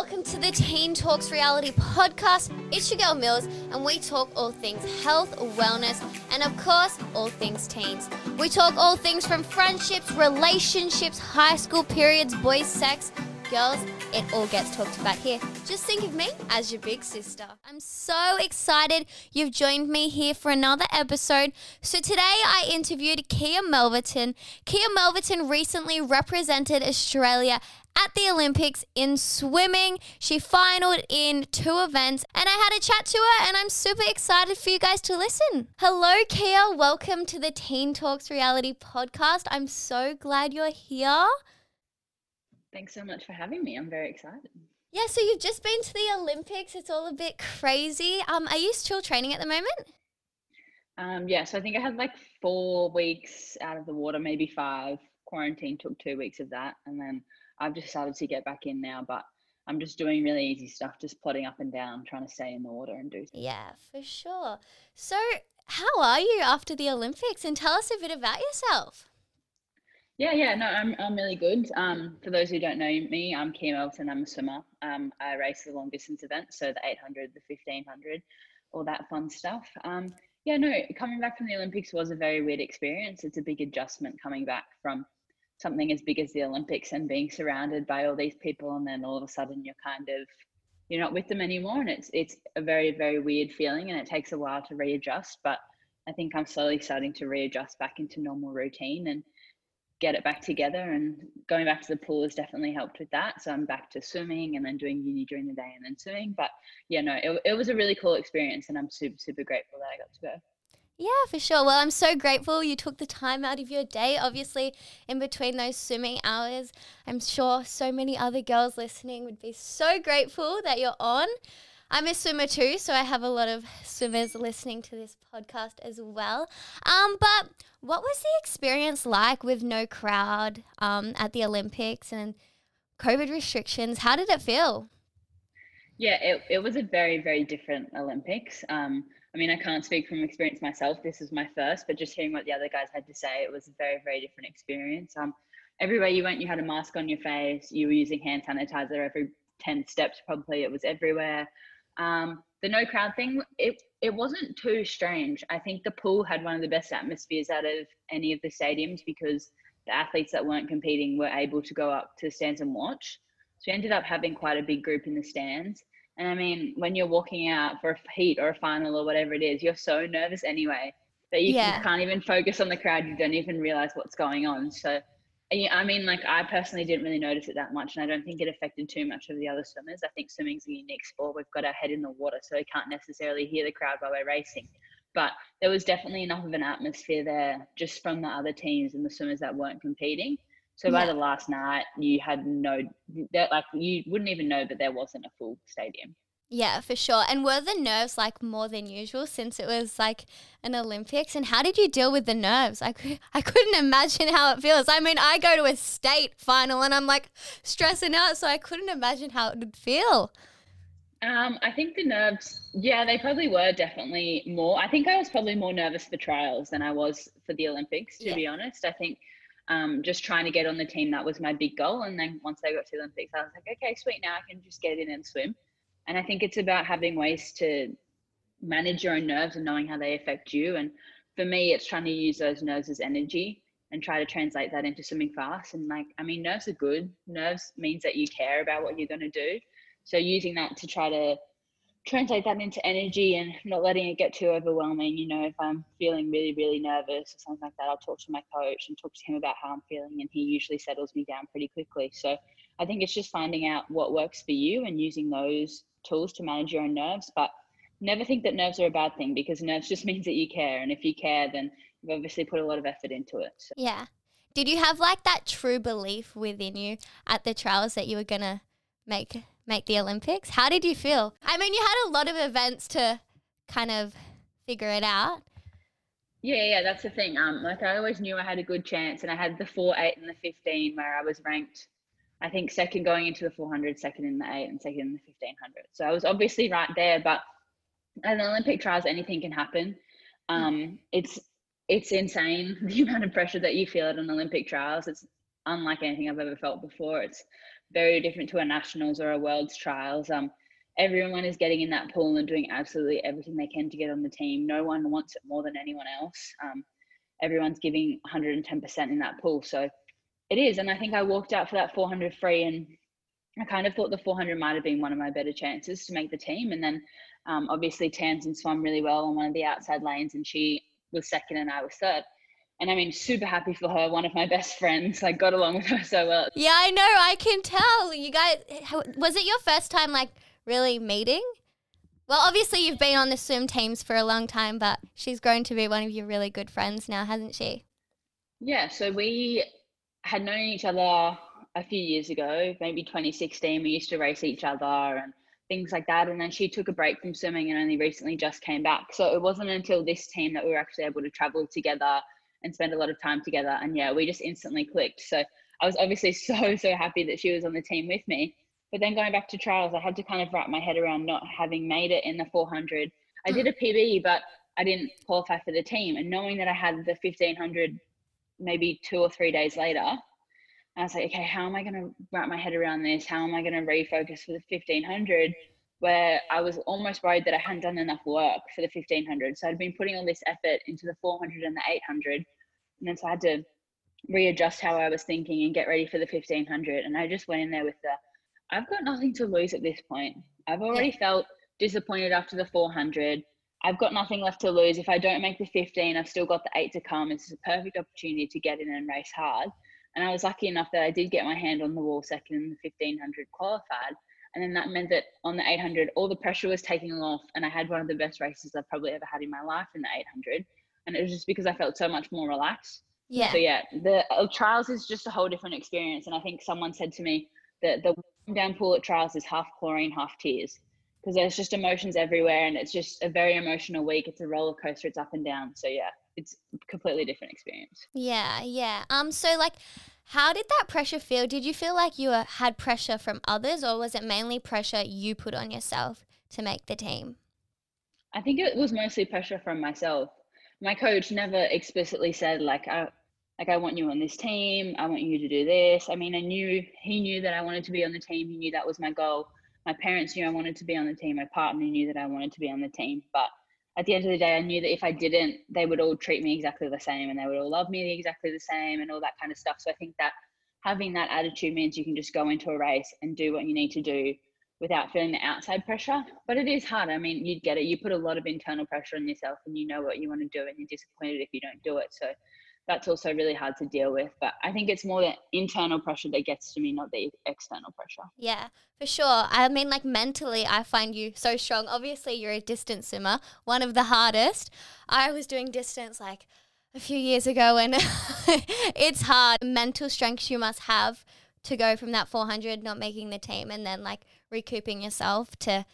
welcome to the Teen Talks Reality Podcast. It's your girl Mills, and we talk all things health, wellness, and of course, all things teens. We talk all things from friendships, relationships, high school periods, boys' sex, girls, it all gets talked about here. Just think of me as your big sister. I'm so excited you've joined me here for another episode. So today I interviewed Kiah Melverton. Kiah Melverton recently represented Australia at the Olympics in swimming. She finaled in two events and I had a chat to her and I'm super excited for you guys to listen. Hello, Kiah. Welcome to the Teen Talks Reality Podcast. I'm so glad you're here. Thanks so much for having me. I'm very excited. Yeah, so you've just been to the Olympics. It's all a bit crazy. Um, are you still training at the moment? Um, yeah, so I think I had like four weeks out of the water, maybe five. Quarantine took two weeks of that, and then I've just started to get back in now, but I'm just doing really easy stuff, just plodding up and down, trying to stay in the water and do. Yeah, for sure. So, how are you after the Olympics? And tell us a bit about yourself. Yeah, yeah, no, I'm, I'm really good. Um, for those who don't know me, I'm Kiah Melverton. I'm a swimmer. Um, I race the long distance events, so the 800, the 1500, all that fun stuff. Um, yeah, no, coming back from the Olympics was a very weird experience. It's a big adjustment coming back from something as big as the Olympics and being surrounded by all these people, and then all of a sudden you're kind of you're not with them anymore, and it's it's a very very weird feeling, and it takes a while to readjust. But I think I'm slowly starting to readjust back into normal routine and get it back together and going back to the pool has definitely helped with that so i'm back to swimming and then doing uni during the day and then swimming but yeah no it, it was a really cool experience and i'm super super grateful that i got to go yeah, for sure. Well, I'm so grateful you took the time out of your day. Obviously, in between those swimming hours, I'm sure so many other girls listening would be so grateful that you're on. I'm a swimmer too, so I have a lot of swimmers listening to this podcast as well. Um, but what was the experience like with no crowd um, at the Olympics and COVID restrictions? How did it feel? Yeah, it, it was a very, very different Olympics. Um, I mean, I can't speak from experience myself. This is my first, but just hearing what the other guys had to say, it was a very, very different experience. Um, everywhere you went, you had a mask on your face. You were using hand sanitizer every 10 steps, probably. It was everywhere. Um, the no crowd thing, it, it wasn't too strange. I think the pool had one of the best atmospheres out of any of the stadiums because the athletes that weren't competing were able to go up to the stands and watch. So we ended up having quite a big group in the stands. And I mean, when you're walking out for a heat or a final or whatever it is, you're so nervous anyway that you, yeah. can't even focus on the crowd. You don't even realize what's going on. So, I mean, like I personally didn't really notice it that much, and I don't think it affected too much of the other swimmers. I think swimming's a unique sport. We've got our head in the water, so we can't necessarily hear the crowd while we're racing. But there was definitely enough of an atmosphere there just from the other teams and the swimmers that weren't competing. So yeah. by the last night, you had no, that like you wouldn't even know that there wasn't a full stadium. Yeah, for sure. And were the nerves like more than usual since it was like an Olympics? And how did you deal with the nerves? I, could, I couldn't imagine how it feels. I mean, I go to a state final and I'm like stressing out, so I couldn't imagine how it would feel. Um, I think the nerves, yeah, they probably were definitely more. I think I was probably more nervous for trials than I was for the Olympics, to yeah. be honest. I think um, just trying to get on the team. That was my big goal. And then once I got to the Olympics, I was like, okay, sweet. Now I can just get in and swim. And I think it's about having ways to manage your own nerves and knowing how they affect you. And for me, it's trying to use those nerves as energy and try to translate that into swimming fast. And like, I mean, nerves are good. Nerves means that you care about what you're going to do. So using that to try to translate that into energy and not letting it get too overwhelming. You know, if I'm feeling really, really nervous or something like that, I'll talk to my coach and talk to him about how I'm feeling, and he usually settles me down pretty quickly. So I think it's just finding out what works for you and using those tools to manage your own nerves. But never think that nerves are a bad thing because nerves just means that you care. And if you care, then you've obviously put a lot of effort into it. So. Yeah. Did you have like that true belief within you at the trials that you were going to make make the Olympics. How did you feel? I mean, you had a lot of events to kind of figure it out. Yeah, yeah, that's the thing. Um, like I always knew I had a good chance, and I had the four, eight, and the fifteen where I was ranked. I think second going into the 400, second in the eight, and second in the 1500. So I was obviously right there. But at Olympic trials, anything can happen. Um, it's it's insane the amount of pressure that you feel at an Olympic trials. It's unlike anything I've ever felt before. It's very different to a nationals or a world's trials. Um, everyone is getting in that pool and doing absolutely everything they can to get on the team. No one wants it more than anyone else. Um, everyone's giving 110% in that pool. So it is. And I think I walked out for that 400 free and I kind of thought the 400 might have been one of my better chances to make the team. And then um, obviously Tamsin swam really well on one of the outside lanes and she was second and I was third. And I mean, super happy for her. One of my best friends. I got along with her so well. Yeah, I know. I can tell. You guys, was it your first time like really meeting? Well, obviously you've been on the swim teams for a long time, but she's grown to be one of your really good friends now, hasn't she? Yeah. So we had known each other a few years ago, maybe 2016. We used to race each other and things like that. And then she took a break from swimming and only recently just came back. So it wasn't until this team that we were actually able to travel together and spend a lot of time together. And yeah, we just instantly clicked. So I was obviously so, so happy that she was on the team with me. But then going back to trials, I had to kind of wrap my head around not having made it in the 400. I did mm. a PB, but I didn't qualify for the team. And knowing that I had the 1500 maybe two or three days later, I was like, okay, how am I going to wrap my head around this? How am I going to refocus for the 1500? Where I was almost worried that I hadn't done enough work for the 1500. So I'd been putting all this effort into the 400 and the 800. And then so I had to readjust how I was thinking and get ready for the 1500. And I just went in there with the, I've got nothing to lose at this point. I've already felt disappointed after the 400. I've got nothing left to lose. If I don't make the 15, I've still got the eight to come. It's a perfect opportunity to get in and race hard. And I was lucky enough that I did get my hand on the wall second in the 1500 qualified. And then that meant that on the 800, all the pressure was taking off. And I had one of the best races I've probably ever had in my life in the 800. And it was just because I felt so much more relaxed. Yeah. So, yeah, the uh, trials is just a whole different experience. And I think someone said to me that the down pool at trials is half chlorine, half tears because there's just emotions everywhere and it's just a very emotional week. It's a roller coaster, it's up and down. So, yeah, it's completely different experience. Yeah, yeah. Um, so like, how did that pressure feel? Did you feel like you uh, had pressure from others, or was it mainly pressure you put on yourself to make the team? I think it was mostly pressure from myself. My coach never explicitly said like, I, like I want you on this team. I want you to do this. I mean, I knew he knew that I wanted to be on the team. He knew that was my goal. My parents knew I wanted to be on the team. My partner knew that I wanted to be on the team. But at the end of the day, I knew that if I didn't, they would all treat me exactly the same and they would all love me exactly the same and all that kind of stuff. So I think that having that attitude means you can just go into a race and do what you need to do without feeling the outside pressure. But it is hard. I mean, you'd get it. You put a lot of internal pressure on yourself and you know what you want to do and you're disappointed if you don't do it. So that's also really hard to deal with. But I think it's more the internal pressure that gets to me, not the external pressure. Yeah, for sure. I mean, like mentally, I find you so strong. Obviously, you're a distance swimmer, one of the hardest. I was doing distance like a few years ago, and it's hard. Mental strength you must have to go from that 400 not making the team and then like recouping yourself to,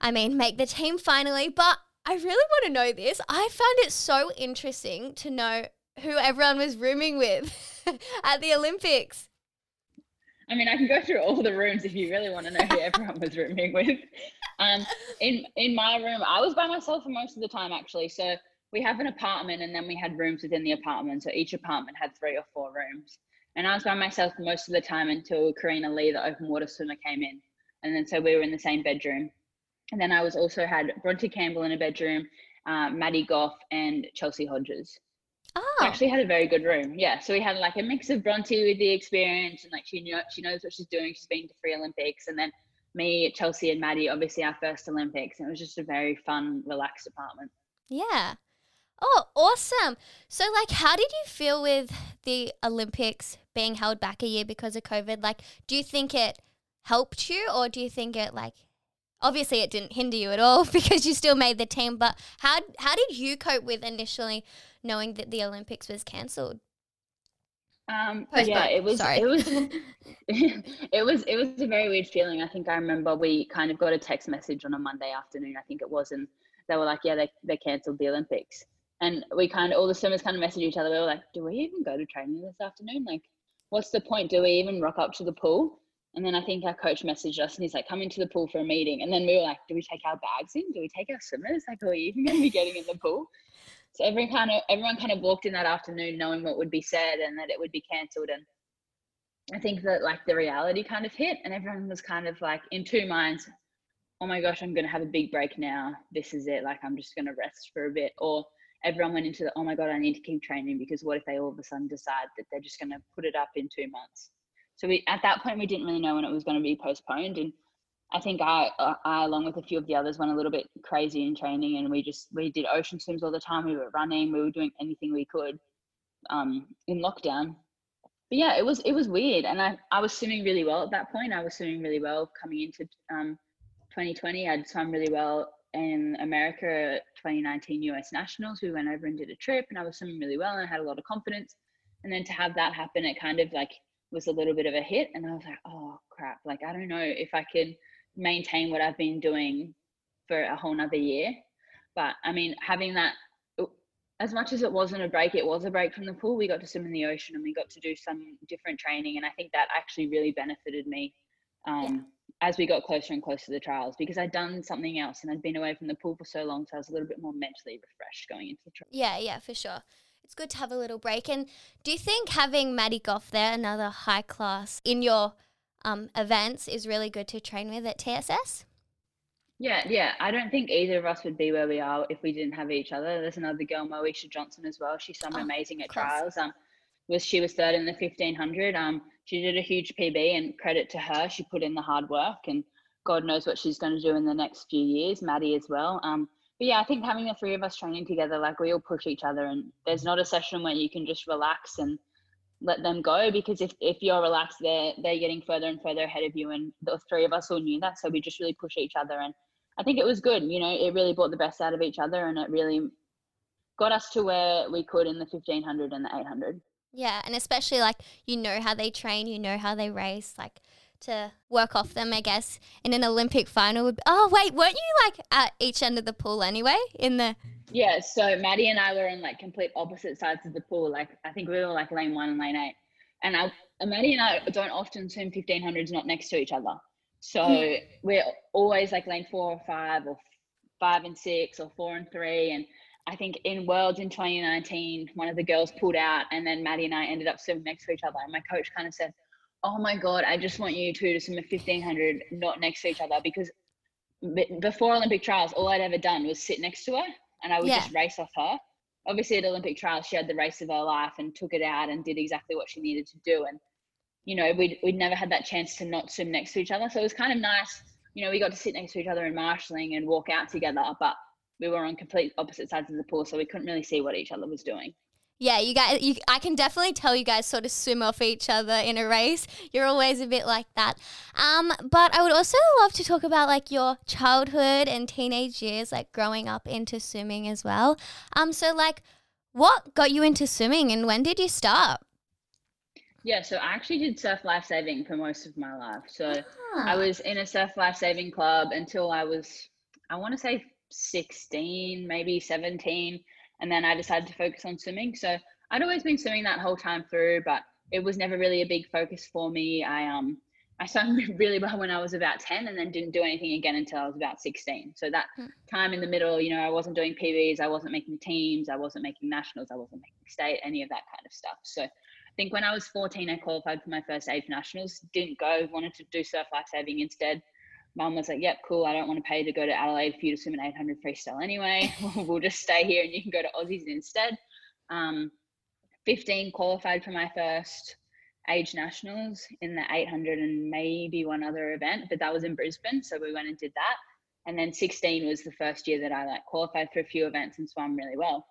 I mean, make the team finally. But I really want to know this. I found it so interesting to know who everyone was rooming with at the Olympics. I mean, I can go through all the rooms if you really want to know who everyone was rooming with. Um, in in my room, I was by myself for most of the time actually. So we have an apartment, and then we had rooms within the apartment. So each apartment had three or four rooms, and I was by myself most of the time until Kareena Lee, the open water swimmer, came in, and then so we were in the same bedroom. And then I was also had Bronte Campbell in a bedroom, uh, Maddy Gough, and Chelsea Hodges. Oh. Actually had a very good room. Yeah. So we had like a mix of Bronte with the experience and like she knew she knows what she's doing. She's been to three Olympics. And then me, Chelsea and Maddy, obviously our first Olympics. And it was just a very fun, relaxed apartment. Yeah. Oh, awesome. So like how did you feel with the Olympics being held back a year because of COVID? Like, do you think it helped you or do you think it like obviously it didn't hinder you at all because you still made the team, but how how did you cope with initially knowing that the Olympics was cancelled? Um, yeah, it was. Sorry. It was. it was. It was a very weird feeling. I think I remember we kind of got a text message on a Monday afternoon. I think it was, and they were like, "Yeah, they they cancelled the Olympics." And we kind of all the swimmers kind of messaged each other. We were like, "Do we even go to training this afternoon? Like, what's the point? Do we even rock up to the pool?" And then I think our coach messaged us and he's like, come into the pool for a meeting. And then we were like, do we take our bags in? Do we take our swimmers? Like, are we even going to be getting in the pool? So every kind of everyone kind of walked in that afternoon knowing what would be said and that it would be cancelled. And I think that like the reality kind of hit, and everyone was kind of like in two minds. Oh my gosh, I'm going to have a big break now. This is it. Like I'm just going to rest for a bit. Or everyone went into the oh my god, I need to keep training because what if they all of a sudden decide that they're just going to put it up in two months? So we at that point we didn't really know when it was going to be postponed, and I think I, I along with a few of the others went a little bit crazy in training, and we just we did ocean swims all the time. We were running, we were doing anything we could um, in lockdown but yeah, it was it was weird, and I I was swimming really well at that point. I was swimming really well coming into um, 2020. I'd swum really well in America 2019 US Nationals. We went over and did a trip, and I was swimming really well, and I had a lot of confidence. And then to have that happen, it kind of like was a little bit of a hit, and I was like, oh crap! Like I don't know if I could maintain what I've been doing for a whole nother year. But I mean, having that as much as it wasn't a break, it was a break from the pool. We got to swim in the ocean and we got to do some different training. And I think that actually really benefited me um, yeah. as we got closer and closer to the trials because I'd done something else and I'd been away from the pool for so long. So I was a little bit more mentally refreshed going into the trial. Yeah, yeah, for sure. It's good to have a little break. And do you think having Maddy Gough there, another high class in your um, events, is really good to train with at TSS? Yeah, yeah. I don't think either of us would be where we are if we didn't have each other. There's another girl, Moesha Johnson, as well. She's some oh, amazing at trials. Um, was she was third in the 1500. Um, she did a huge PB, and credit to her. She put in the hard work, and God knows what she's going to do in the next few years. Maddy as well. Um, but yeah, I think having the three of us training together, like we all push each other, and there's not a session where you can just relax and let them go because if, if you're relaxed, they're they're getting further and further ahead of you, and the three of us all knew that, so we just really push each other and I think it was good. You know, it really brought the best out of each other and it really got us to where we could in the 1500 and the 800. Yeah, and especially like you know how they train, you know how they race, like to work off them, I guess, in an Olympic final would be, oh wait, weren't you like at each end of the pool anyway? In the Yeah, so Maddy and I were on like complete opposite sides of the pool. Like I think we were like lane one and lane eight. And I Maddy and I don't often swim fifteen hundreds not next to each other. So mm. we're always like lane four or five or five and six or four and three. And I think in Worlds in 2019, one of the girls pulled out and then Maddy and I ended up swimming next to each other. And my coach kind of said, Oh my God, I just want you two to swim a 1500 not next to each other because before Olympic trials, all I'd ever done was sit next to her and I would yeah. just race off her. Obviously, at Olympic trials, she had the race of her life and took it out and did exactly what she needed to do. And you know, we'd, we'd never had that chance to not swim next to each other. So it was kind of nice. You know, we got to sit next to each other in marshalling and walk out together, but we were on complete opposite sides of the pool, so we couldn't really see what each other was doing. Yeah, you guys, you, I can definitely tell you guys sort of swim off each other in a race. You're always a bit like that. Um, but I would also love to talk about like your childhood and teenage years, like growing up into swimming as well. Um, so like, what got you into swimming and when did you start? Yeah, so I actually did surf life saving for most of my life. So ah. I was in a surf life saving club until I was, I want to say 16, maybe 17. And then I decided to focus on swimming. So I'd always been swimming that whole time through, but it was never really a big focus for me. I, um, I swam really well when I was about 10 and then didn't do anything again until I was about 16. So that hmm. time in the middle, you know, I wasn't doing PBs, I wasn't making teams, I wasn't making nationals, I wasn't making state, any of that kind of stuff. So I think when I was 14, I qualified for my first age nationals. Didn't go, wanted to do surf life saving instead. Mum was like, "Yep, cool. I don't want to pay to go to Adelaide for you to swim an 800 freestyle anyway. we'll just stay here and you can go to Aussies instead." Um, 15 qualified for my first age nationals in the 800 and maybe one other event, but that was in Brisbane, so we went and did that. And then 16 was the first year that I like qualified for a few events and swam really well.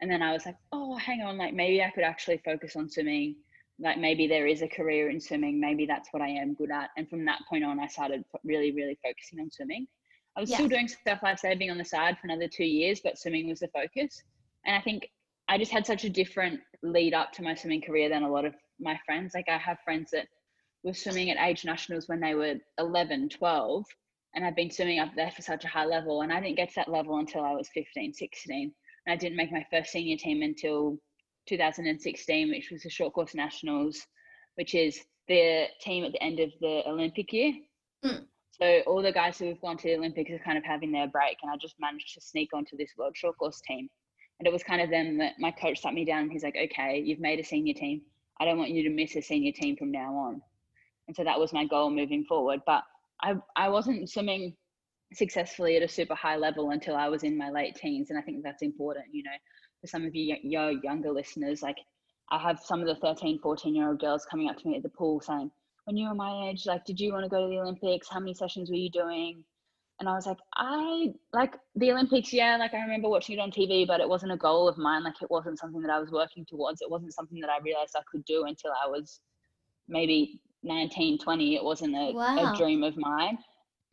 And then I was like, oh, hang on, like maybe I could actually focus on swimming. Like maybe there is a career in swimming. Maybe that's what I am good at. And from that point on, I started really, really focusing on swimming. I was yeah. still doing stuff like saving on the side for another two years, but swimming was the focus. And I think I just had such a different lead up to my swimming career than a lot of my friends. Like I have friends that were swimming at age nationals when they were 11, 12, and I've been swimming up there for such a high level. And I didn't get to that level until I was 15, 16. and I didn't make my first senior team until 2016, which was the short course nationals, which is the team at the end of the Olympic year. Mm. So all the guys who have gone to the Olympics are kind of having their break, and I just managed to sneak onto this world short course team. And it was kind of then that my coach sat me down and he's like, "Okay, you've made a senior team. I don't want you to miss a senior team from now on. And so that was my goal moving forward. But I, I wasn't swimming successfully at a super high level until I was in my late teens. And I think that's important, you know, for some of you your younger listeners. Like I have some of the 13, 14 year old girls coming up to me at the pool saying, when you were my age, like, did you want to go to the Olympics? How many sessions were you doing? And I was like, I like the Olympics, yeah, like I remember watching it on TV, but it wasn't a goal of mine. Like it wasn't something that I was working towards. It wasn't something that I realized I could do until I was maybe 19, 20. It wasn't a, wow. a dream of mine.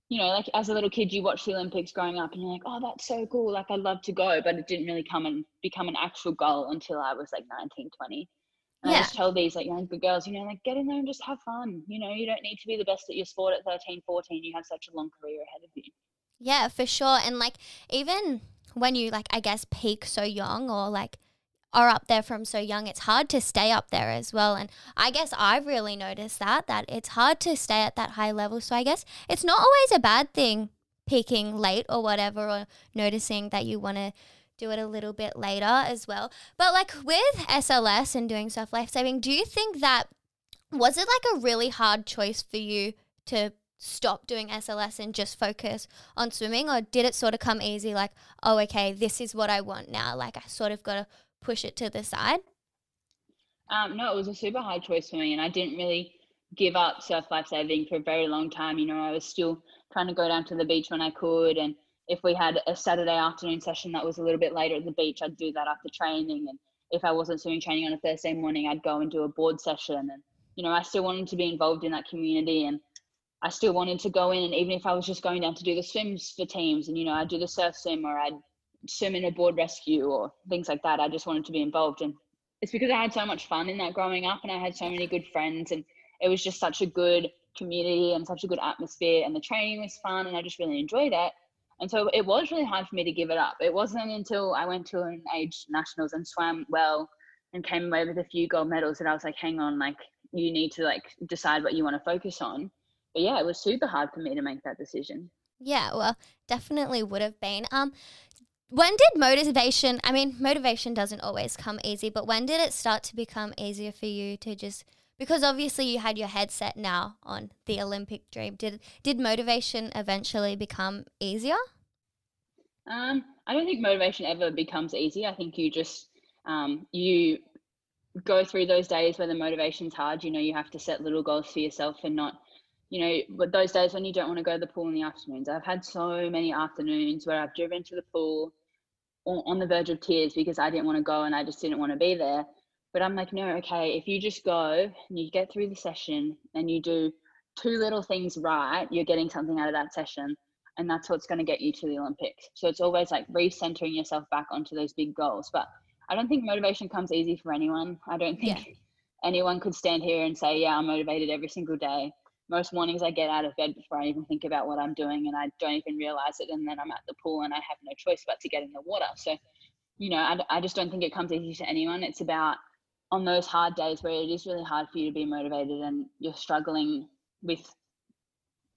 You know, like as a little kid, you watch the Olympics growing up and you're like, oh, that's so cool. Like I'd love to go, but it didn't really come and become an actual goal until I was like 19, 20. And yeah. I just tell these like younger girls, you know, like get in there and just have fun. You know, you don't need to be the best at your sport at 13, 14. You have such a long career ahead of you. Yeah, for sure. And like even when you like I guess peak so young or like are up there from so young, it's hard to stay up there as well. And I guess I've really noticed that that it's hard to stay at that high level. So I guess it's not always a bad thing peaking late or whatever or noticing that you want to do it a little bit later as well. But like with SLS and doing surf lifesaving, do you think that was it like a really hard choice for you to stop doing SLS and just focus on swimming or did it sort of come easy like, oh okay, this is what I want now, like I sort of got to push it to the side? Um, no, it was a super hard choice for me and I didn't really give up surf lifesaving for a very long time. You know, I was still trying to go down to the beach when I could and if we had a Saturday afternoon session that was a little bit later at the beach, I'd do that after training. And if I wasn't swimming training on a Thursday morning, I'd go and do a board session. And, you know, I still wanted to be involved in that community and I still wanted to go in. And even if I was just going down to do the swims for teams and, you know, I'd do the surf swim or I'd swim in a board rescue or things like that, I just wanted to be involved. And it's because I had so much fun in that growing up and I had so many good friends and it was just such a good community and such a good atmosphere and the training was fun and I just really enjoyed it and so it was really hard for me to give it up. It wasn't until I went to an age nationals and swam well and came away with a few gold medals that I was like, hang on, like you need to like decide what you want to focus on. But yeah, it was super hard for me to make that decision. Yeah, well, definitely would have been. Um, when did motivation? I mean, motivation doesn't always come easy, but when did it start to become easier for you to just because obviously you had your headset now on the Olympic dream. Did did motivation eventually become easier? Um, I don't think motivation ever becomes easy. I think you just um, you go through those days where the motivation's hard. You know, you have to set little goals for yourself and not, you know, but those days when you don't want to go to the pool in the afternoons. I've had so many afternoons where I've driven to the pool on the verge of tears because I didn't want to go and I just didn't want to be there. But I'm like, no, okay, if you just go and you get through the session and you do two little things right, you're getting something out of that session. And that's what's going to get you to the Olympics. So it's always like recentering yourself back onto those big goals. But I don't think motivation comes easy for anyone. I don't think yeah. anyone could stand here and say, yeah, I'm motivated every single day. Most mornings I get out of bed before I even think about what I'm doing and I don't even realize it. And then I'm at the pool and I have no choice but to get in the water. So, you know, I, I just don't think it comes easy to anyone. It's about on those hard days where it is really hard for you to be motivated and you're struggling with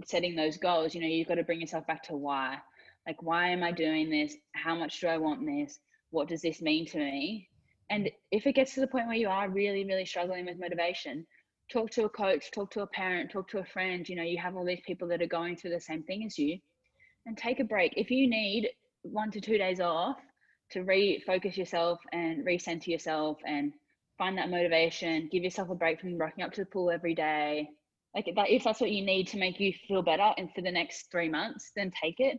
setting those goals, you know, you've got to bring yourself back to why. Like, why am I doing this? How much do I want this? What does this mean to me? And if it gets to the point where you are really, really struggling with motivation, talk to a coach, talk to a parent, talk to a friend. You know, you have all these people that are going through the same thing as you, and take a break. If you need one to two days off to refocus yourself and recenter yourself and find that motivation, give yourself a break from rocking up to the pool every day. Like that, if that's what you need to make you feel better, and for the next three months, then take it.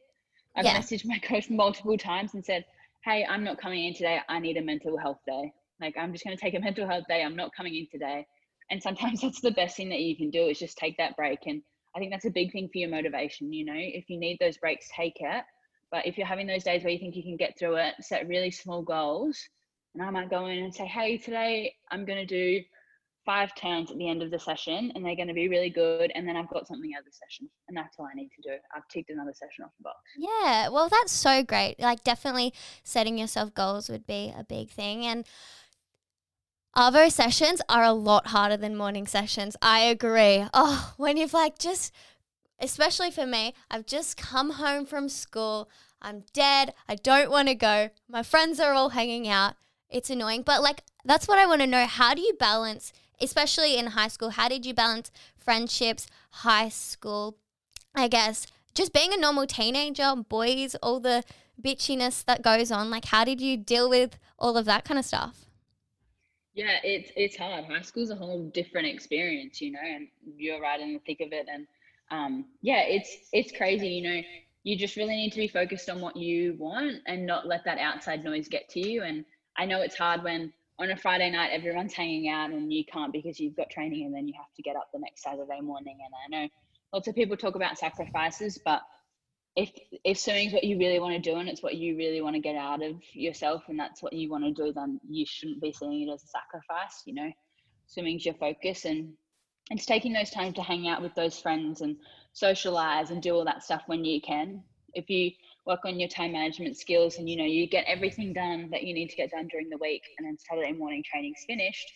I've yeah. messaged my coach multiple times and said, "Hey, I'm not coming in today. I need a mental health day. Like I'm just going to take a mental health day. I'm not coming in today." And sometimes that's the best thing that you can do is just take that break. And I think that's a big thing for your motivation. You know, if you need those breaks, take it. But if you're having those days where you think you can get through it, set really small goals and I might go in and say, hey, today I'm going to do five turns at the end of the session and they're going to be really good. And then I've got something the session. And that's all I need to do. I've ticked another session off the box. Yeah. Well, that's so great. Like, definitely setting yourself goals would be a big thing. And Arvo sessions are a lot harder than morning sessions. I agree. Oh, when you've like just, especially for me, I've just come home from school. I'm dead. I don't want to go. My friends are all hanging out it's annoying. But like that's what I want to know. How do you balance especially in high school? How did you balance friendships, high school, I guess, just being a normal teenager, boys, all the bitchiness that goes on? Like, how did you deal with all of that kind of stuff? Yeah, it's it's hard. High school's a whole different experience, you know, and you're right in the thick of it. And um, yeah, it's it's crazy, you know. You just really need to be focused on what you want and not let that outside noise get to you. And I know it's hard when on a Friday night everyone's hanging out and you can't because you've got training and then you have to get up the next Saturday morning. And I know lots of people talk about sacrifices, but if if swimming's what you really want to do and it's what you really want to get out of yourself and that's what you want to do, then you shouldn't be seeing it as a sacrifice. You know, swimming's your focus and it's taking those times to hang out with those friends and socialize and do all that stuff when you can. If you work on your time management skills and you know you get everything done that you need to get done during the week and then Saturday morning training's finished,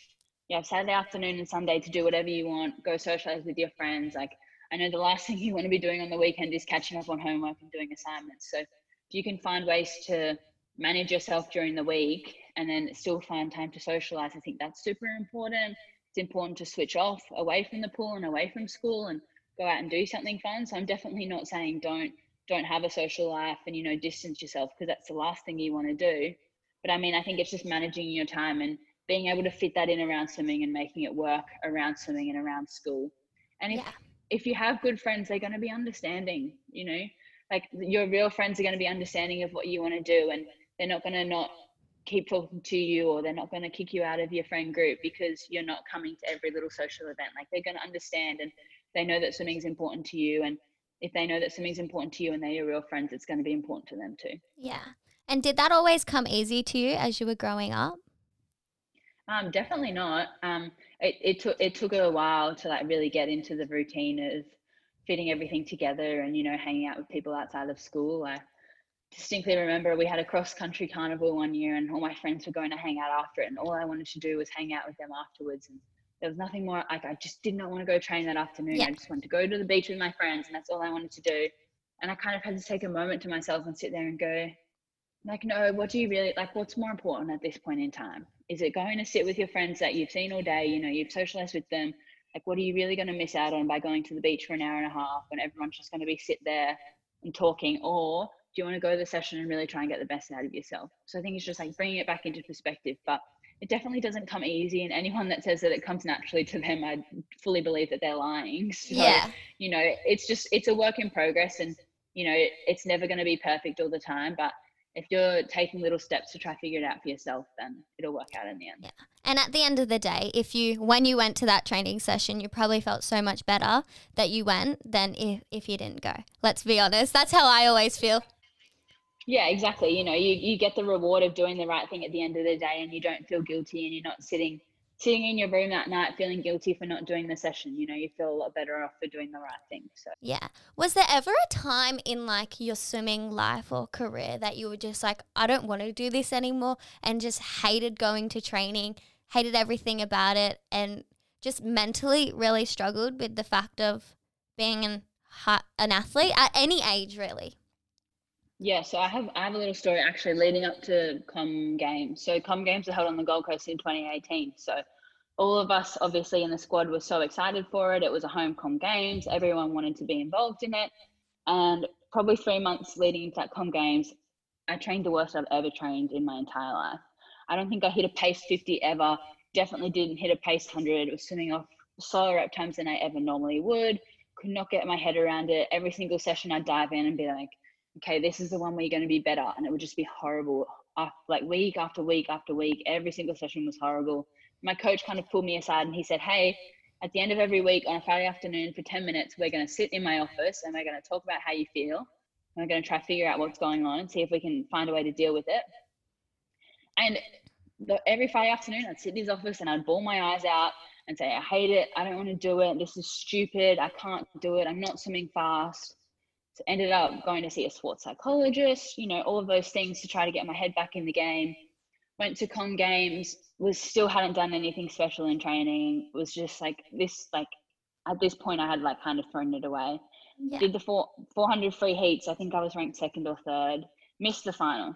you have Saturday afternoon and Sunday to do whatever you want, go socialize with your friends, like I know the last thing you want to be doing on the weekend is catching up on homework and doing assignments. So if you can find ways to manage yourself during the week and then still find time to socialize, I think that's super important. It's important to switch off away from the pool and away from school and go out and do something fun. So I'm definitely not saying don't don't have a social life and you know distance yourself because that's the last thing you want to do. But I mean, I think it's just managing your time and being able to fit that in around swimming and making it work around swimming and around school. And if yeah if you have good friends, they're going to be understanding, you know, like your real friends are going to be understanding of what you want to do and they're not going to not keep talking to you or they're not going to kick you out of your friend group because you're not coming to every little social event. Like they're going to understand and they know that swimming's important to you. And if they know that swimming's important to you and they're your real friends, it's going to be important to them too. Yeah. And did that always come easy to you as you were growing up? Um, definitely not. Um, it, it took it took a while to like really get into the routine of fitting everything together and you know hanging out with people outside of school. I distinctly remember we had a cross country carnival one year and all my friends were going to hang out after it and all I wanted to do was hang out with them afterwards and there was nothing more like I just did not want to go train that afternoon. Yeah. I just wanted to go to the beach with my friends and that's all I wanted to do. And I kind of had to take a moment to myself and sit there and go, like, no, what do you really like? What's more important at this point in time? Is it going to sit with your friends that you've seen all day? You know, you've socialized with them. Like, what are you really going to miss out on by going to the beach for an hour and a half when everyone's just going to be sit there and talking? Or do you want to go to the session and really try and get the best out of yourself? So I think it's just like bringing it back into perspective. But it definitely doesn't come easy. And anyone that says that it comes naturally to them, I fully believe that they're lying. So, yeah. you know, it's just, it's a work in progress. And, you know, it's never going to be perfect all the time. But if you're taking little steps to try to figure it out for yourself, then it'll work out in the end. Yeah. And at the end of the day, if you when you went to that training session, you probably felt so much better that you went than if, if you didn't go. Let's be honest. That's how I always feel. Yeah, exactly. You know, you, you get the reward of doing the right thing at the end of the day and you don't feel guilty and you're not sitting sitting in your room that night feeling guilty for not doing the session you know you feel a lot better off for doing the right thing so. Yeah. Was there ever a time in like your swimming life or career that you were just like i don't want to do this anymore and just hated going to training hated everything about it and just mentally really struggled with the fact of being an an athlete at any age really yeah, so I have I have a little story actually leading up to Com Games. So Com Games are held on the Gold Coast in 2018. So all of us obviously in the squad were so excited for it. It was a home Com Games. Everyone wanted to be involved in it. And probably three months leading into that Com Games, I trained the worst I've ever trained in my entire life. I don't think I hit a pace 50 ever. Definitely didn't hit a pace 100. It was swimming off slower rep times than I ever normally would. Could not get my head around it. Every single session I'd dive in and be like, okay, this is the one where you're going to be better. And it would just be horrible. Ah, like week after week after week, every single session was horrible. My coach kind of pulled me aside and he said, hey, at the end of every week on a Friday afternoon for 10 minutes, we're going to sit in my office and we're going to talk about how you feel. We're going to try to figure out what's going on and see if we can find a way to deal with it. And the, every Friday afternoon, I'd sit in his office and I'd bawl my eyes out and say, I hate it. I don't want to do it. This is stupid. I can't do it. I'm not swimming fast. So ended up going to see a sports psychologist, you know, all of those things to try to get my head back in the game. Went to Com Games, was still hadn't done anything special in training. Was just like this, like at this point, I had like kind of thrown it away. Yeah. Did the four, 400 free heats. I think I was ranked second or third. Missed the final.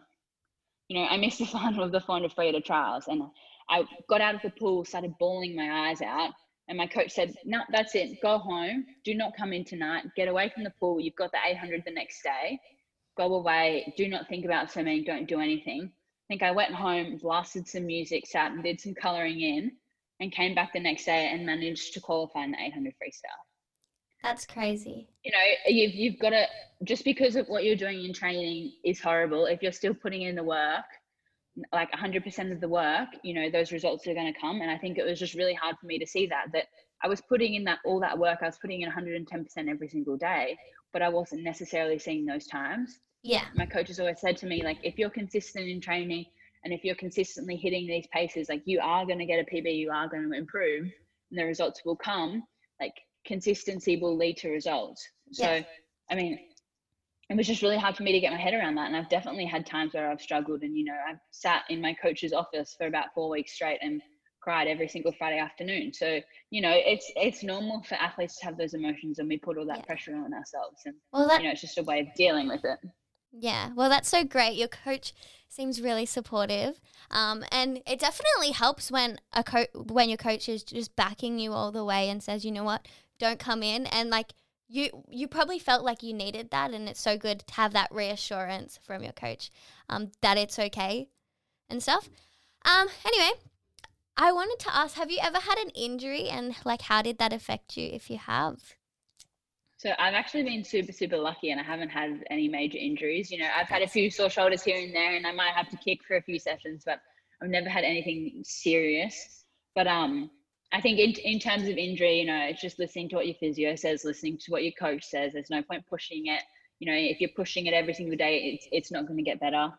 You know, I missed the final of the 400 free at a trials, and I got out of the pool, started bawling my eyes out. And my coach said, No, that's it. Go home. Do not come in tonight. Get away from the pool. You've got the 800 the next day. Go away. Do not think about swimming. Don't do anything. I think I went home, blasted some music, sat and did some coloring in, and came back the next day and managed to qualify in the 800 freestyle. That's crazy. You know, you've, you've got to, just because of what you're doing in training is horrible, if you're still putting in the work, like 100% of the work, you know, those results are going to come. And I think it was just really hard for me to see that, that I was putting in that, all that work, I was putting in 110% every single day, but I wasn't necessarily seeing those times. Yeah. My coach has always said to me, like, if you're consistent in training and if you're consistently hitting these paces, like you are going to get a PB, you are going to improve and the results will come. Like consistency will lead to results. So, yeah. I mean, it was just really hard for me to get my head around that. And I've definitely had times where I've struggled and, you know, I've sat in my coach's office for about four weeks straight and cried every single Friday afternoon. So, you know, it's it's normal for athletes to have those emotions and we put all that yeah. pressure on ourselves. And well, that, you know, it's just a way of dealing with it. Yeah. Well, that's so great. Your coach seems really supportive. Um, and it definitely helps when a co- when your coach is just backing you all the way and says, you know what, don't come in and like you you probably felt like you needed that and it's so good to have that reassurance from your coach um, that it's okay and stuff. Um, anyway i wanted to ask have you ever had an injury and like how did that affect you if you have? So i've actually been super super lucky and i haven't had any major injuries. You know i've had a few sore shoulders here and there and i might have to kick for a few sessions but i've never had anything serious. But um I think in, in terms of injury, you know, it's just listening to what your physio says, listening to what your coach says. There's no point pushing it. You know, if you're pushing it every single day, it's it's not going to get better.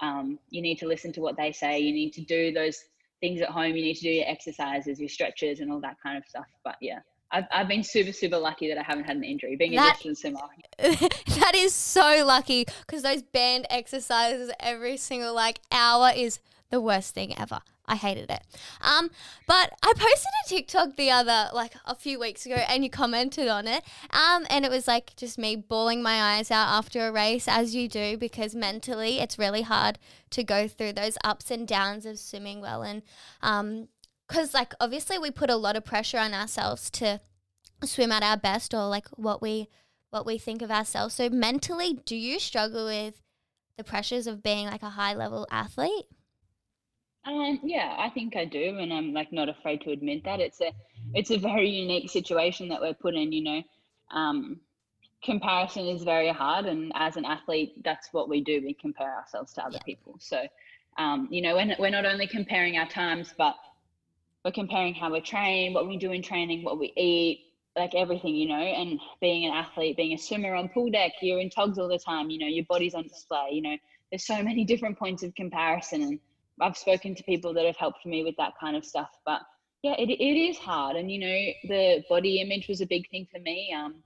Um, you need to listen to what they say. You need to do those things at home. You need to do your exercises, your stretches, and all that kind of stuff. But yeah, I've, I've been super, super lucky that I haven't had an injury being that, a distance swimmer. that is so lucky because those band exercises every single like hour is the worst thing ever. I hated it. Um, but I posted a TikTok the other like a few weeks ago, and you commented on it. Um, and it was like just me bawling my eyes out after a race, as you do, because mentally it's really hard to go through those ups and downs of swimming well, and um, because like obviously we put a lot of pressure on ourselves to swim at our best or like what we what we think of ourselves. So mentally, do you struggle with the pressures of being like a high level athlete? Um, yeah, I think I do, and I'm like not afraid to admit that. It's a it's a very unique situation that we're put in. You know, um, comparison is very hard, and as an athlete, that's what we do. We compare ourselves to other yeah. people. So, um, you know, we're, we're not only comparing our times, but we're comparing how we train, what we do in training, what we eat, like everything, you know. And being an athlete, being a swimmer on pool deck, you're in togs all the time. You know, your body's on display. You know, there's so many different points of comparison and I've spoken to people that have helped me with that kind of stuff. But yeah, it, it is hard. And, you know, the body image was a big thing for me. Um,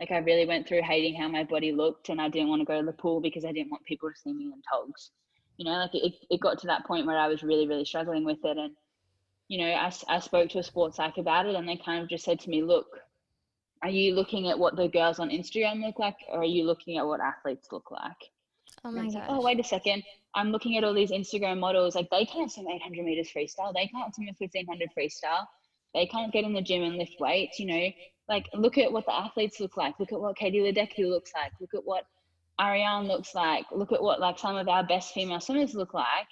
like I really went through hating how my body looked and I didn't want to go to the pool because I didn't want people to see me in togs. You know, like it, it got to that point where I was really, really struggling with it. And, you know, I, I spoke to a sports psych about it and they kind of just said to me, look, are you looking at what the girls on Instagram look like or are you looking at what athletes look like? Oh my god. Like, oh, wait a second. I'm looking at all these Instagram models. Like they can't swim 800 meters freestyle. They can't swim a 1500 freestyle. They can't get in the gym and lift weights. You know, like look at what the athletes look like. Look at what Katie Ledecky looks like. Look at what Ariarne looks like. Look at what like some of our best female swimmers look like.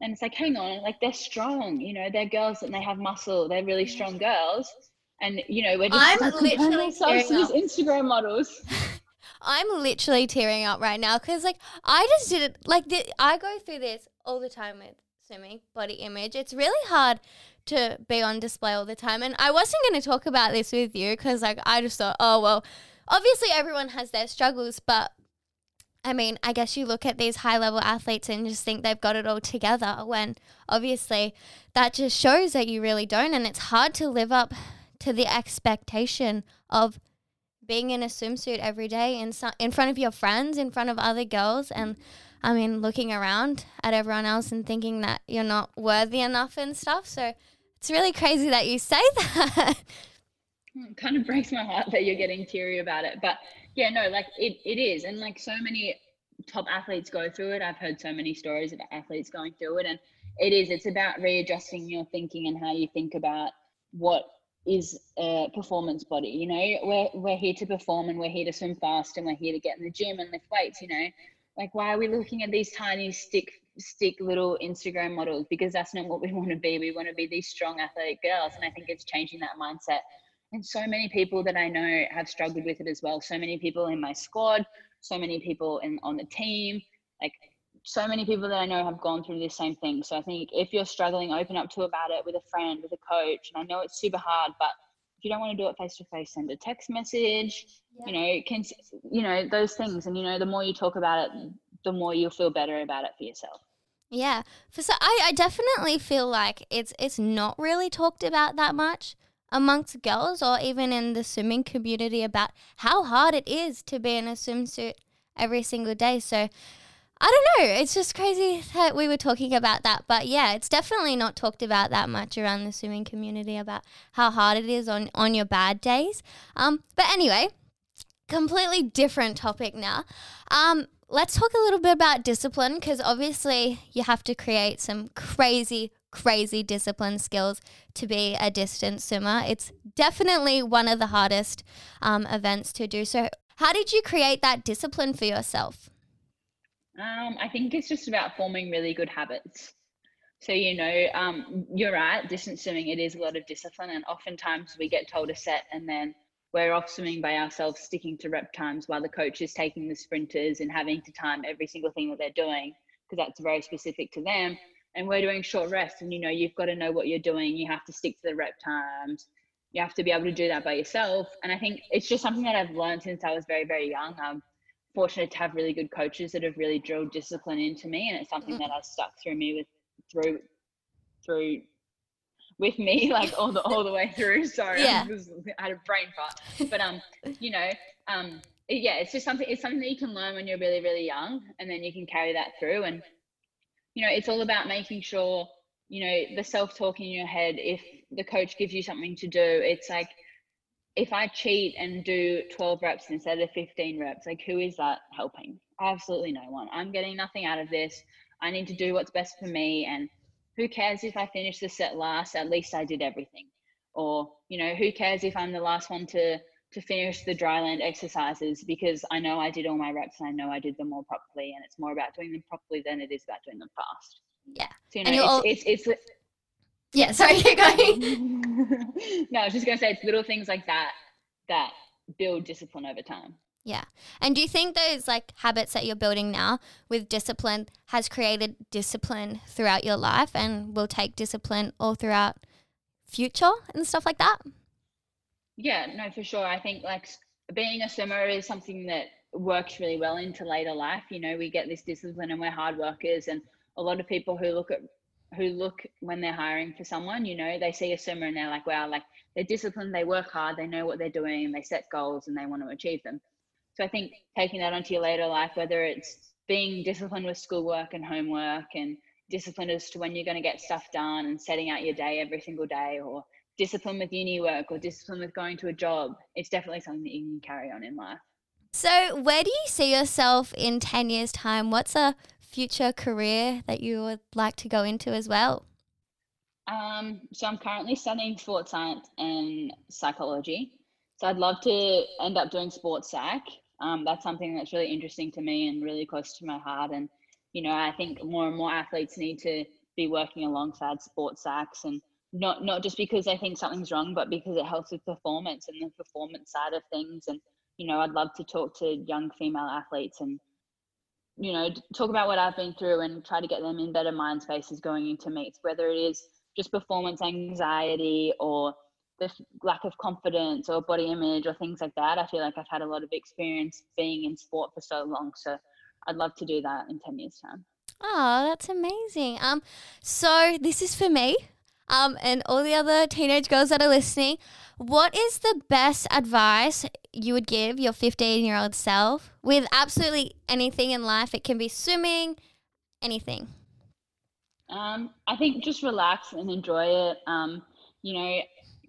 And it's like, hang on, like they're strong. You know, they're girls and they have muscle. They're really strong girls. And you know, we're just like I'm literally ourselves these Instagram models. I'm literally tearing up right now because like I just did it like th- I go through this all the time with swimming body image. It's really hard to be on display all the time, and I wasn't going to talk about this with you because like I just thought, oh well, obviously everyone has their struggles, but I mean, I guess you look at these high level athletes and just think they've got it all together when obviously that just shows that you really don't. And it's hard to live up to the expectation of being in a swimsuit every day in in front of your friends, in front of other girls, and I mean looking around at everyone else and thinking that you're not worthy enough and stuff. So it's really crazy that you say that. It kind of breaks my heart that you're getting teary about it, but yeah, no, like it, it is, and like so many top athletes go through it. I've heard so many stories about athletes going through it, and it is. It's about readjusting your thinking and how you think about what is a performance body. You know, we're we're here to perform and we're here to swim fast and we're here to get in the gym and lift weights. You know, like why are we looking at these tiny stick stick little Instagram models? Because that's not what we want to be. We want to be these strong athletic girls, and I think it's changing that mindset. And so many people that I know have struggled with it as well. So many people in my squad, so many people in on the team, like so many people that I know have gone through the same thing. So I think if you're struggling, open up to about it with a friend, with a coach. And I know it's super hard, but if you don't want to do it face to face, send a text message. Yeah. You know, can you know those things, and you know the more you talk about it, the more you'll feel better about it for yourself. Yeah, for so I, I definitely feel like it's it's not really talked about that much amongst girls or even in the swimming community about how hard it is to be in a swimsuit every single day. So I don't know. It's just crazy that we were talking about that. But yeah, it's definitely not talked about that much around the swimming community about how hard it is on, on your bad days. Um, but anyway, completely different topic now. Um, let's talk a little bit about discipline because obviously you have to create some crazy, crazy discipline skills to be a distance swimmer. It's definitely one of the hardest um, events to do. So, how did you create that discipline for yourself? Um, I think it's just about forming really good habits. So, you know, um, you're right, distance swimming, it is a lot of discipline. And oftentimes we get told a set and then we're off swimming by ourselves, sticking to rep times while the coach is taking the sprinters and having to time every single thing that they're doing because that's very specific to them. And we're doing short rests. And, you know, you've got to know what you're doing. You have to stick to the rep times. You have to be able to do that by yourself. And I think it's just something that I've learned since I was very, very young. Um, fortunate to have really good coaches that have really drilled discipline into me, and it's something mm-hmm. that has stuck through me with through through with me like all the all the way through. Sorry, yeah. I, was, I had a brain fart, but um, you know, um, yeah, it's just something. It's something that you can learn when you're really really young, and then you can carry that through. And you know, it's all about making sure you know the self talk in your head. If the coach gives you something to do, it's like if I cheat and do 12 reps instead of 15 reps, like who is that helping? Absolutely no one. I'm getting nothing out of this. I need to do what's best for me. And who cares if I finish the set last? At least I did everything. Or, you know, who cares if I'm the last one to to finish the dry land exercises because I know I did all my reps and I know I did them all properly and it's more about doing them properly than it is about doing them fast. Yeah. So, you know, it's, all- it's, it's, it's yeah, sorry, keep going. no, I was just gonna say it's little things like that that build discipline over time. Yeah. And do you think those like habits that you're building now with discipline has created discipline throughout your life and will take discipline all throughout future and stuff like that? Yeah, no, for sure. I think like being a swimmer is something that works really well into later life. You know, we get this discipline and we're hard workers and a lot of people who look at who look when they're hiring for someone, you know, they see a swimmer and they're like, wow, like they're disciplined, they work hard, they know what they're doing, and they set goals and they want to achieve them. So I think taking that onto your later life, whether it's being disciplined with schoolwork and homework and disciplined as to when you're going to get stuff done and setting out your day every single day or discipline with uni work or discipline with going to a job, it's definitely something that you can carry on in life. So, where do you see yourself in 10 years' time? What's a future career that you would like to go into as well? Um, so I'm currently studying sports science and psychology. So I'd love to end up doing sports psych. Um, that's something that's really interesting to me and really close to my heart. And you know, I think more and more athletes need to be working alongside sports psychs and not not just because they think something's wrong, but because it helps with performance and the performance side of things. And you know, I'd love to talk to young female athletes and you know, talk about what I've been through and try to get them in better mind spaces going into meets, whether it is just performance anxiety or the lack of confidence or body image or things like that. I feel like I've had a lot of experience being in sport for so long. So I'd love to do that in 10 years' time. Oh, that's amazing. Um, so this is for me um, and all the other teenage girls that are listening, what is the best advice you would give your 15 year old self with absolutely anything in life? It can be swimming, anything. Um, I think just relax and enjoy it. Um, you know,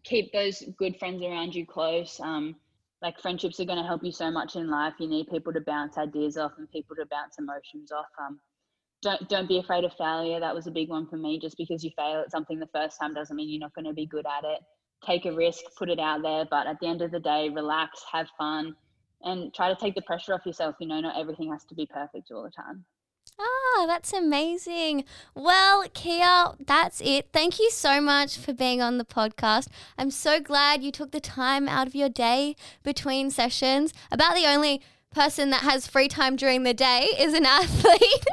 keep those good friends around you close. Um, like friendships are going to help you so much in life. You need people to bounce ideas off and people to bounce emotions off. Um, don't don't be afraid of failure. That was a big one for me. Just because you fail at something the first time doesn't mean you're not going to be good at it. Take a risk, put it out there, but at the end of the day, relax, have fun, and try to take the pressure off yourself. You know, not everything has to be perfect all the time. Ah, that's amazing. Well, Kiah, that's it. Thank you so much for being on the podcast. I'm so glad you took the time out of your day between sessions. About the only person that has free time during the day is an athlete.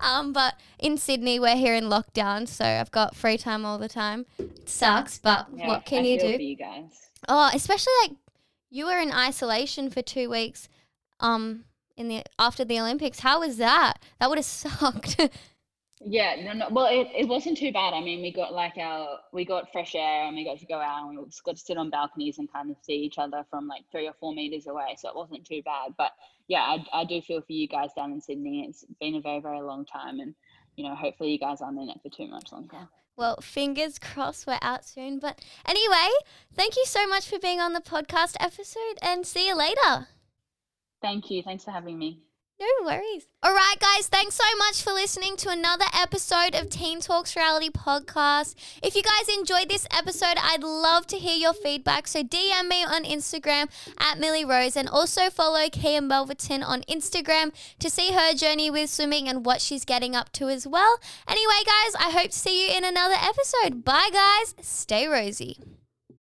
um, but in Sydney, we're here in lockdown, so I've got free time all the time. It sucks, but Yeah, what can I you do? For you guys. Oh, especially like you were in isolation for two weeks. Um, in the after the Olympics, how was that? That would have sucked. Yeah, no, no. Well, it, it wasn't too bad. I mean, we got like our we got fresh air and we got to go out and we just got to sit on balconies and kind of see each other from like three or four meters away. So it wasn't too bad. But yeah, I, I do feel for you guys down in Sydney. It's been a very very long time, and you know, hopefully you guys aren't in it for too much longer. well, fingers crossed we're out soon. But anyway, thank you so much for being on the podcast episode, and see you later. Thank you. Thanks for having me. No worries. All right, guys, thanks so much for listening to another episode of Teen Talks Reality Podcast. If you guys enjoyed this episode, I'd love to hear your feedback. So DM me on Instagram at Millie Rose and also follow Kiah Melverton on Instagram to see her journey with swimming and what she's getting up to as well. Anyway, guys, I hope to see you in another episode. Bye, guys. Stay rosy.